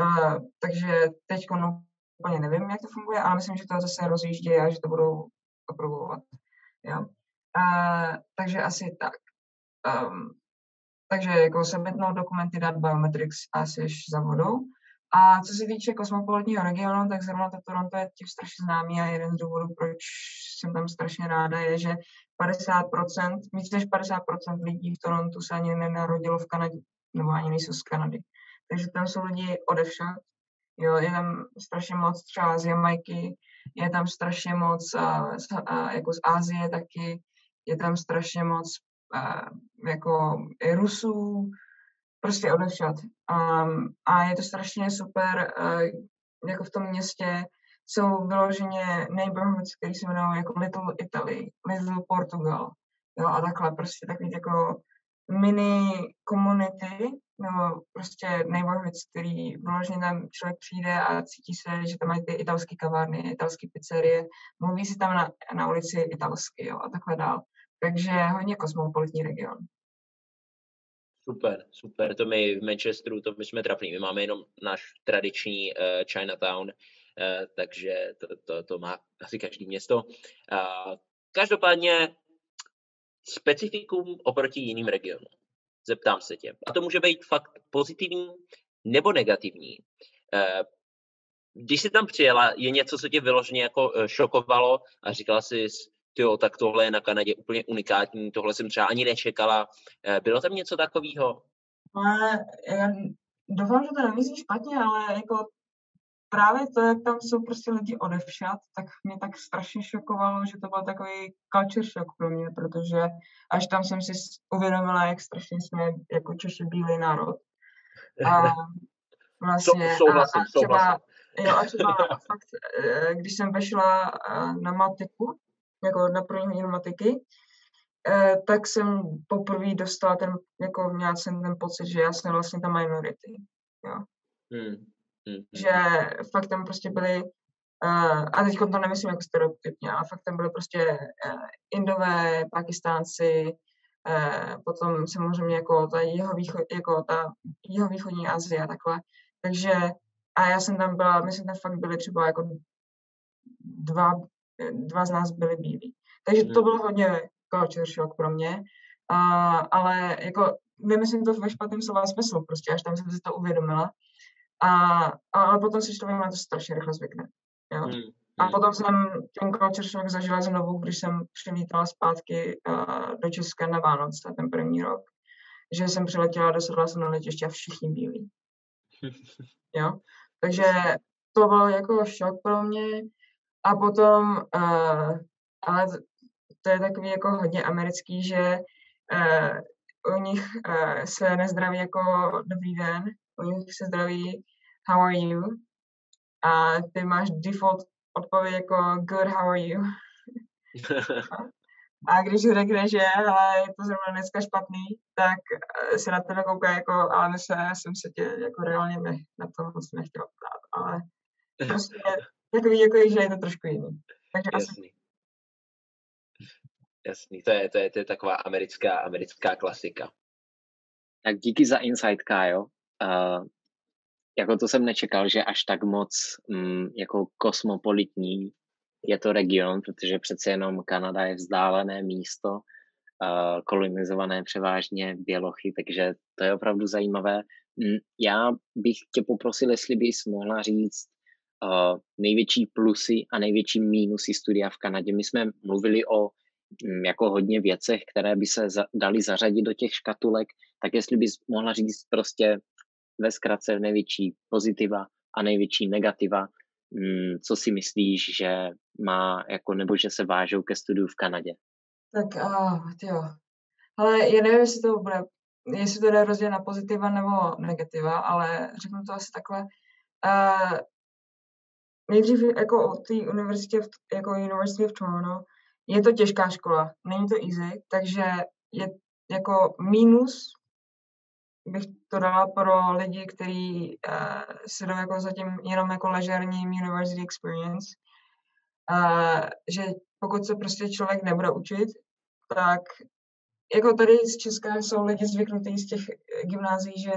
Uh, takže teď no, úplně nevím, jak to funguje, ale myslím, že to zase rozjíždí a že to budou aprovovat. Jo. Uh, takže asi tak. Um, takže jako submitnout dokumenty, dát biometrics a jsi za vodou. A co se týče kosmopolitního regionu, tak zrovna to Toronto je tím strašně známý a jeden z důvodů, proč jsem tam strašně ráda, je, že 50%, víc než 50% lidí v Torontu se ani nenarodilo v Kanadě, nebo ani nejsou z Kanady. Takže tam jsou lidi odevšad. Jo, je tam strašně moc třeba z Jamajky, je tam strašně moc a, a, jako z Ázie taky, je tam strašně moc a, jako i Rusů, prostě odevšad. Um, a je to strašně super, uh, jako v tom městě jsou vyloženě neighborhoods, které se jmenují jako Little Italy, Little Portugal, jo, a takhle prostě takový jako mini komunity, nebo prostě neighborhoods, který vyloženě tam člověk přijde a cítí se, že tam mají ty italské kavárny, italské pizzerie, mluví si tam na, na ulici italsky, jo, a takhle dál. Takže hodně kosmopolitní region. Super, super, to my v Manchesteru, to my jsme trapní, my máme jenom náš tradiční uh, Chinatown, uh, takže to, to, to má asi každý město. Uh, každopádně specifikum oproti jiným regionům. Zeptám se tě. A to může být fakt pozitivní nebo negativní. Uh, když jsi tam přijela, je něco, co tě vyloženě jako šokovalo a říkala jsi, jo, tak tohle je na Kanadě úplně unikátní, tohle jsem třeba ani nečekala. Eh, bylo tam něco takového? Ale já doufám, že to nemyslí špatně, ale jako právě to, jak tam jsou prostě lidi odevšat, tak mě tak strašně šokovalo, že to byl takový culture shock pro mě, protože až tam jsem si uvědomila, jak strašně jsme jako Češi bílý národ. A vlastně, souhlasím, a, a třeba, souhlasím. Jo, a třeba fakt, eh, když jsem vešla eh, na matiku, jako na první hodinu matiky, eh, tak jsem poprvé dostala ten, jako měla jsem ten pocit, že já jsem vlastně ta minority, jo. Hmm. Hmm. Že fakt tam prostě byly, uh, a teď to nemyslím jako stereotypně, ale fakt tam byly prostě uh, Indové, Pakistánci, uh, potom samozřejmě jako ta jeho, východ, jako ta jeho východní Asie a takhle. Takže a já jsem tam byla, myslím, tam fakt byly třeba jako dva dva z nás byli bílí. Takže to hmm. bylo hodně culture shock pro mě, a, ale jako nemyslím to ve špatném slova smyslu, prostě až tam jsem si to uvědomila. A, a ale potom si člověk na to strašně rychle zvykne. Jo? Hmm. A hmm. potom jsem ten culture shock zažila znovu, když jsem přilítala zpátky uh, do Česka na Vánoce, ten první rok. Že jsem přiletěla, dosedla jsem na letiště a všichni bílí. Jo? Takže to byl jako šok pro mě. A potom, uh, ale to je takový jako hodně americký, že uh, u nich uh, se nezdraví jako dobrý den, u nich se zdraví how are you a ty máš default odpověď jako good, how are you. a když řekne, že ale je to zrovna dneska špatný, tak se na tebe kouká jako, ale my se, jsem se tě jako reálně ne, na to moc nechtěla ptát, ale prostě takový, jako, že je to trošku jiný. Takže Jasný. Asi... Jasný, to je, to, je, to je taková americká, americká klasika. Tak díky za insight, Kájo. Uh, jako to jsem nečekal, že až tak moc um, jako kosmopolitní je to region, protože přece jenom Kanada je vzdálené místo, uh, kolonizované převážně bělochy, takže to je opravdu zajímavé. Um, já bych tě poprosil, jestli bys mohla říct uh, největší plusy a největší mínusy studia v Kanadě. My jsme mluvili o um, jako hodně věcech, které by se za, dali zařadit do těch škatulek, tak jestli bys mohla říct prostě ve zkratce největší pozitiva a největší negativa, um, co si myslíš, že má, jako, nebo že se vážou ke studiu v Kanadě? Tak uh, jo. Ale já nevím, jestli to bude, jestli to jde rozdělit na pozitiva nebo negativa, ale řeknu to asi takhle. Uh, nejdřív jako o té univerzitě, jako University of Toronto, je to těžká škola, není to easy, takže je jako mínus bych to dala pro lidi, kteří uh, si jdou jako zatím jenom jako ležerní university experience, uh, že pokud se prostě člověk nebude učit, tak jako tady z Česka jsou lidi zvyknutí z těch gymnázií, že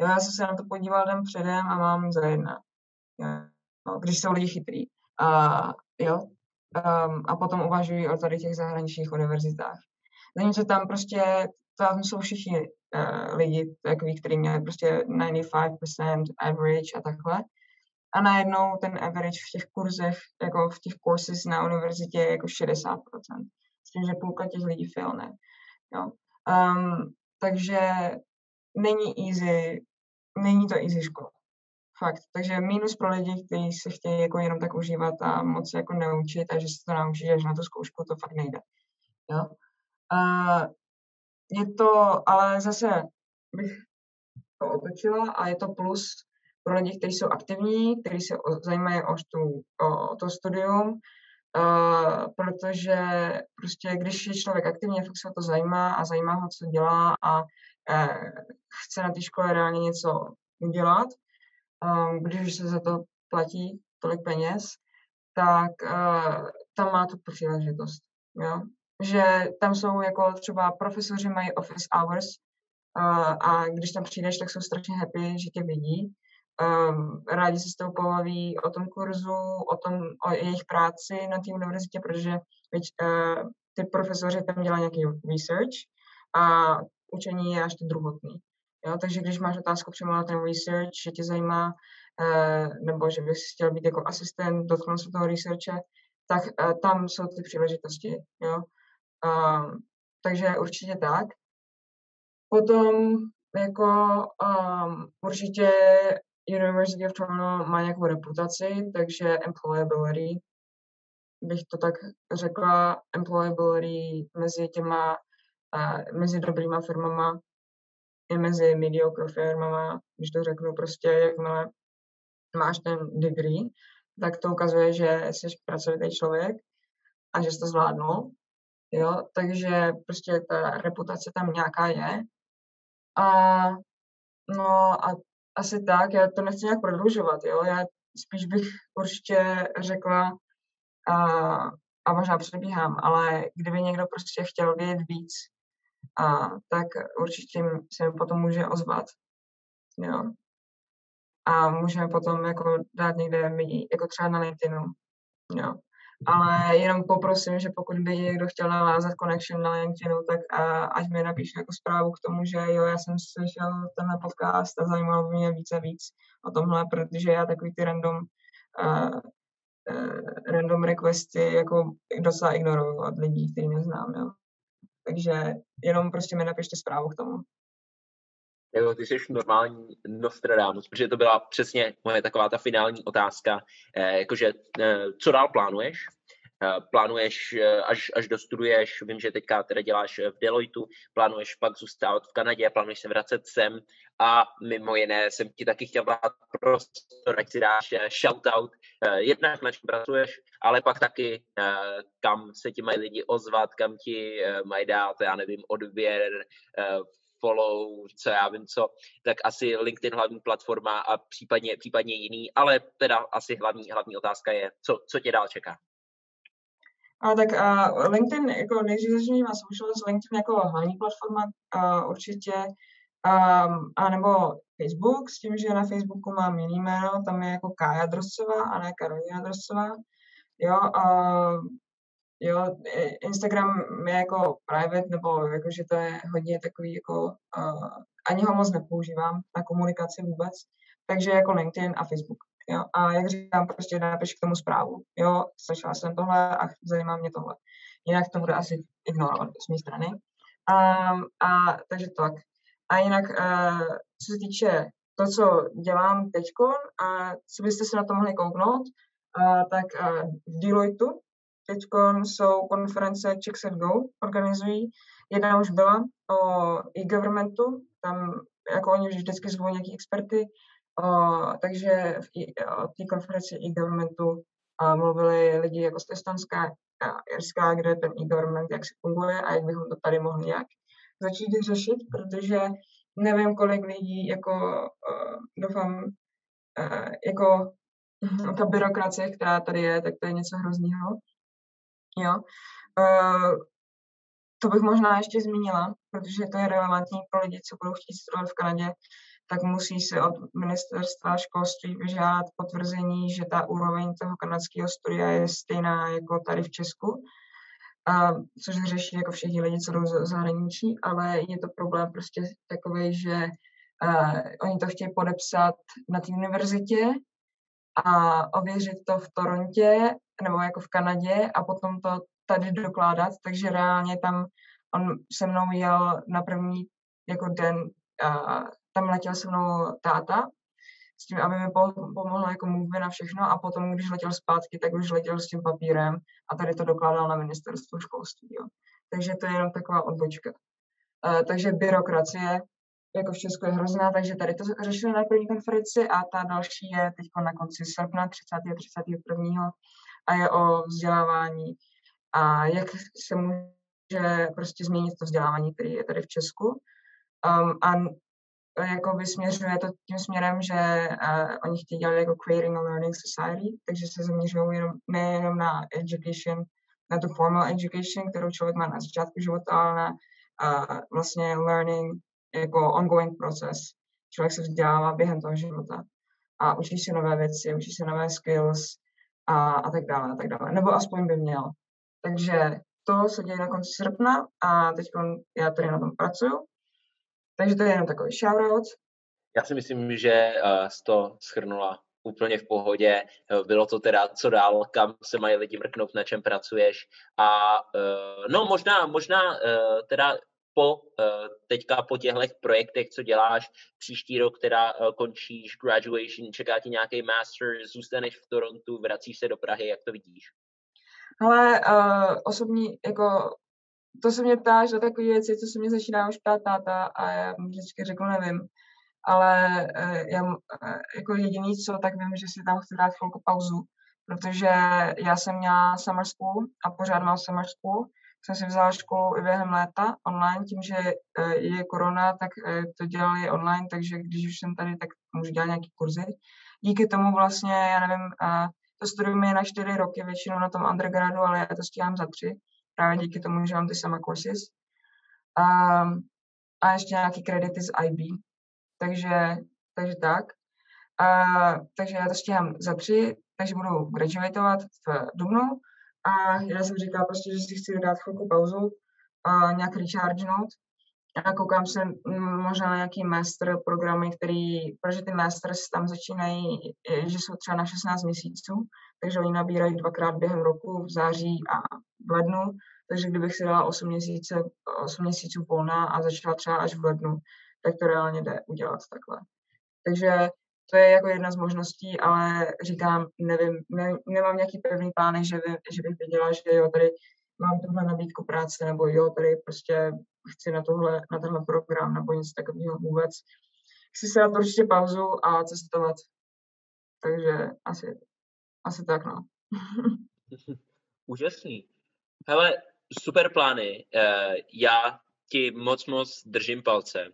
jo, já jsem se na to podíval den předem a mám za jedna. Jo no, když jsou lidi chytrý. A jo, um, a potom uvažují o tady těch zahraničních univerzitách. Zatímco tam prostě, tam jsou všichni uh, lidi takový, kteří měli prostě 95% average a takhle. A najednou ten average v těch kurzech, jako v těch courses na univerzitě je jako 60%. S tím, že půlka těch lidí failne. Jo. Um, takže není easy, není to easy škola. Fakt. Takže minus pro lidi, kteří se chtějí jako jenom tak užívat a moc jako neučit a že se to naučí až na tu zkoušku, to fakt nejde. Jo? Uh, je to, ale zase bych to otočila a je to plus pro lidi, kteří jsou aktivní, kteří se zajímají o, tu, o, o to studium, uh, protože prostě když je člověk aktivní, fakt se o to zajímá a zajímá ho, co dělá a uh, chce na té škole reálně něco udělat, um, když se za to platí tolik peněz, tak uh, tam má tu příležitost. Jo? Že tam jsou jako třeba profesoři mají office hours uh, a když tam přijdeš, tak jsou strašně happy, že tě vidí. Um, rádi se s tou pobaví o tom kurzu, o tom, o jejich práci na té univerzitě, protože uh, ty profesoři tam dělají nějaký research a učení je až to druhotný. Jo? Takže když máš otázku přímo na ten research, že tě zajímá, eh, nebo že bys chtěl být jako asistent, dotknout se toho researche, tak eh, tam jsou ty příležitosti. Jo? Takže určitě tak. Potom jako um, určitě University of Toronto má nějakou reputaci, takže employability, bych to tak řekla, employability mezi těma, uh, mezi dobrýma firmama i mezi mediocre firmama, když to řeknu prostě, jakmile máš ten degree, tak to ukazuje, že jsi pracovitý člověk a že jsi to zvládnul. Jo, takže prostě ta reputace tam nějaká je. A no a asi tak, já to nechci nějak prodlužovat, jo, já spíš bych určitě řekla, a, a možná předbíhám, ale kdyby někdo prostě chtěl vědět víc a tak určitě se potom může ozvat. Jo. A můžeme potom jako dát někde mi, jako třeba na LinkedInu. Jo. Ale jenom poprosím, že pokud by někdo chtěl navázat connection na LinkedInu, tak a, ať mi napíše jako zprávu k tomu, že jo, já jsem slyšel tenhle podcast a zajímalo by mě více a víc o tomhle, protože já takový ty random uh, uh, random requesty jako docela ignoruju od lidí, který neznám, jo. Takže jenom prostě mi napište zprávu k tomu. Jo, ty jsi normální Nostradamus, protože to byla přesně moje taková ta finální otázka, eh, jakože eh, co dál plánuješ? Eh, plánuješ, eh, až, až dostuduješ, vím, že teďka teda děláš v Deloitu, plánuješ pak zůstávat v Kanadě, plánuješ se vracet sem a mimo jiné jsem ti taky chtěl dát prostor, ať si dáš eh, shoutout, jednak na čem pracuješ, ale pak taky kam se ti mají lidi ozvat, kam ti mají dát, já nevím, odběr, follow, co já vím co, tak asi LinkedIn hlavní platforma a případně, případně jiný, ale teda asi hlavní, hlavní otázka je, co, co tě dál čeká. A tak uh, LinkedIn, jako nejdřív začnu má socials, LinkedIn jako hlavní platforma uh, určitě, um, a nebo Facebook, s tím, že na Facebooku mám jiný jméno, tam je jako Kája Droscová a ne Karolina Droscová. Jo, uh, jo, Instagram je jako private, nebo jako, že to je hodně takový jako, uh, ani ho moc nepoužívám na komunikaci vůbec, takže jako LinkedIn a Facebook. Jo? A jak říkám, prostě napiš k tomu zprávu. Jo, slyšela jsem tohle a zajímá mě tohle. Jinak to bude asi ignorovat z mé strany. Um, a takže tak. A jinak, uh, co se týče to, co dělám teď, a co byste se na to mohli kouknout, uh, tak uh, v Deloitu teď jsou konference Chicks and Go, organizují. Jedna už byla o e-governmentu, tam jako oni vždycky zvou nějaký experty, Uh, takže v té konferenci e-governmentu uh, mluvili lidi jako z Estonska a Irska, kde je ten e-government, jak se funguje a jak bychom to tady mohli nějak začít řešit, protože nevím, kolik lidí, jako uh, doufám, uh, jako ta byrokracie, která tady je, tak to je něco hroznýho. Jo. Uh, to bych možná ještě zmínila, protože to je relevantní pro lidi, co budou chtít studovat v Kanadě, tak musí se od ministerstva školství vyžádat potvrzení, že ta úroveň toho kanadského studia je stejná jako tady v Česku, a, což řeší jako všichni lidi, co jdou z zahraničí, ale je to problém prostě takový, že uh, oni to chtějí podepsat na té univerzitě a ověřit to v Torontě nebo jako v Kanadě a potom to tady dokládat, takže reálně tam on se mnou jel na první jako den, a tam letěl se mnou táta, s tím, aby mi pomohl jako mluvit na všechno a potom, když letěl zpátky, tak už letěl s tím papírem a tady to dokládal na ministerstvu školství. Jo. Takže to je jenom taková odbočka. Uh, takže byrokracie jako v Česku je hrozná, takže tady to řešili na první konferenci a ta další je teď na konci srpna 30. 31. a je o vzdělávání a jak se může prostě změnit to vzdělávání, který je tady v Česku. Um, a jako by směřuje to tím směrem, že uh, oni chtějí dělat jako creating a learning society, takže se zaměřují jenom, nejenom na education, na tu formal education, kterou člověk má na začátku života, ale na uh, vlastně learning jako ongoing proces. Člověk se vzdělává během toho života a učí se nové věci, učí se nové skills a, a tak dále, a tak dále. Nebo aspoň by měl. Takže to se děje na konci srpna a teď já tady na tom pracuju. Takže to je jenom takový shoutout. Já si myslím, že uh, to schrnula úplně v pohodě. Bylo to teda, co dál, kam se mají lidi mrknout, na čem pracuješ. A uh, no možná, možná uh, teda po uh, teďka po těchto projektech, co děláš, příští rok teda uh, končíš graduation, čeká ti nějaký master, zůstaneš v Torontu, vracíš se do Prahy, jak to vidíš? Ale uh, osobní, jako to se mě ptáš na takové věci, co se mě začíná už ptát táta a já mu vždycky řeknu, nevím. Ale uh, já uh, jako jediný, co, tak vím, že si tam chci dát chvilku pauzu, protože já jsem měla summer school a pořád mám summer school, jsem si vzala školu i během léta online, tím, že je korona, tak to dělali online, takže když už jsem tady, tak můžu dělat nějaké kurzy. Díky tomu vlastně, já nevím, to studium je na čtyři roky, většinou na tom undergradu, ale já to stíhám za tři, právě díky tomu, že mám ty sama courses. A, a ještě nějaký kredity z IB. Takže, takže tak. A, takže já to stíhám za tři, takže budu graduatovat v Dubnu. A já jsem říkala prostě, že si chci dát chvilku pauzu a nějak rechargenout a koukám se mm, možná na nějaký master programy, který, protože ty masters tam začínají, že jsou třeba na 16 měsíců, takže oni nabírají dvakrát během roku, v září a v lednu, takže kdybych si dala 8 měsíců, 8 měsíců volna a začala třeba až v lednu, tak to reálně jde udělat takhle. Takže to je jako jedna z možností, ale říkám, nevím, ne, nemám nějaký pevný plány, že, by, že bych věděla, že jo, tady mám tuhle nabídku práce, nebo jo, tady prostě chci na, tohle, na tenhle program, nebo nic takového vůbec. Chci se dát určitě pauzu a cestovat. Takže asi, asi tak, no. Úžasný. Hele, super plány. Eh, já ti moc, moc držím palce.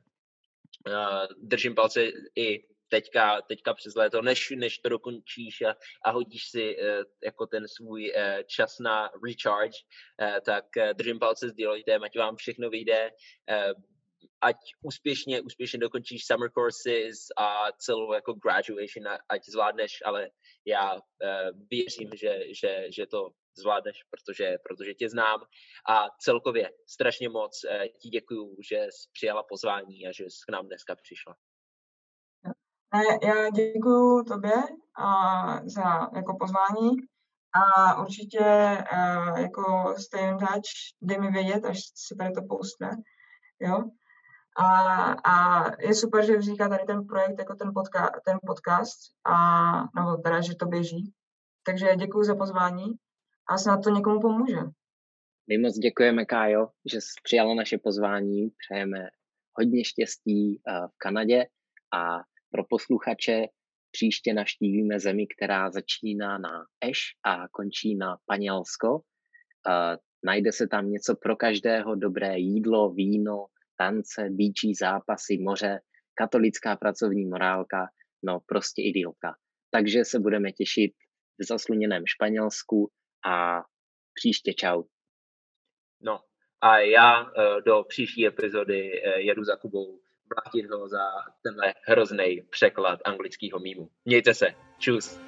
Eh, držím palce i teďka, teďka přes léto, než, než to dokončíš a, a hodíš si uh, jako ten svůj uh, čas na recharge, uh, tak uh, držím palce s Deloitte, ať vám všechno vyjde, uh, ať úspěšně, úspěšně dokončíš summer courses a celou jako graduation, ať zvládneš, ale já uh, věřím, že, že, že to zvládneš, protože, protože tě znám a celkově strašně moc ti děkuju, že jsi přijala pozvání a že jsi k nám dneska přišla. Já děkuji tobě a za jako pozvání a určitě uh, jako stay in touch, dej mi vědět, až se tady to postne, jo. A, a je super, že vzniká tady ten projekt, jako ten, podka, ten podcast, a, nebo teda, že to běží. Takže děkuji za pozvání a snad to někomu pomůže. My moc děkujeme, Kájo, že jsi přijala naše pozvání. Přejeme hodně štěstí v Kanadě a pro posluchače příště navštívíme zemi, která začíná na Eš a končí na Panělsko. Najde se tam něco pro každého, dobré jídlo, víno, tance, bíčí zápasy, moře, katolická pracovní morálka, no prostě idylka. Takže se budeme těšit v zasluněném Španělsku a příště čau. No a já uh, do příští epizody uh, jedu za Kubou vrátit ho za tenhle hrozný překlad anglického mýmu. Mějte se. Čus.